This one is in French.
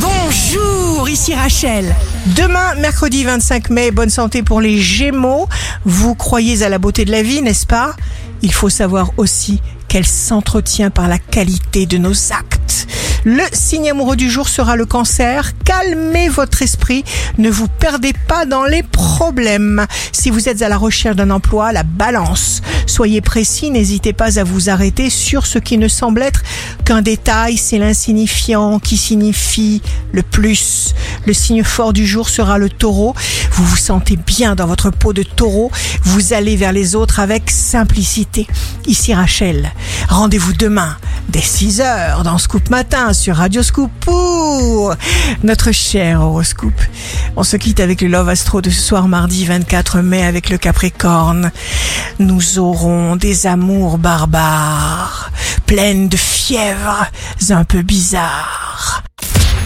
Bonjour, ici Rachel. Demain, mercredi 25 mai, bonne santé pour les Gémeaux. Vous croyez à la beauté de la vie, n'est-ce pas? Il faut savoir aussi qu'elle s'entretient par la qualité de nos actes. Le signe amoureux du jour sera le cancer. Calmez votre esprit, ne vous perdez pas dans les problèmes. Si vous êtes à la recherche d'un emploi, la balance. Soyez précis, n'hésitez pas à vous arrêter sur ce qui ne semble être qu'un détail, c'est l'insignifiant qui signifie le plus. Le signe fort du jour sera le taureau. Vous vous sentez bien dans votre peau de taureau, vous allez vers les autres avec simplicité. Ici Rachel, rendez-vous demain dès 6h dans Scoop Matin sur Radio Scoop pour notre cher horoscope. On se quitte avec le Love Astro de ce soir mardi 24 mai avec le Capricorne. Nous aurons des amours barbares, pleines de fièvres un peu bizarres.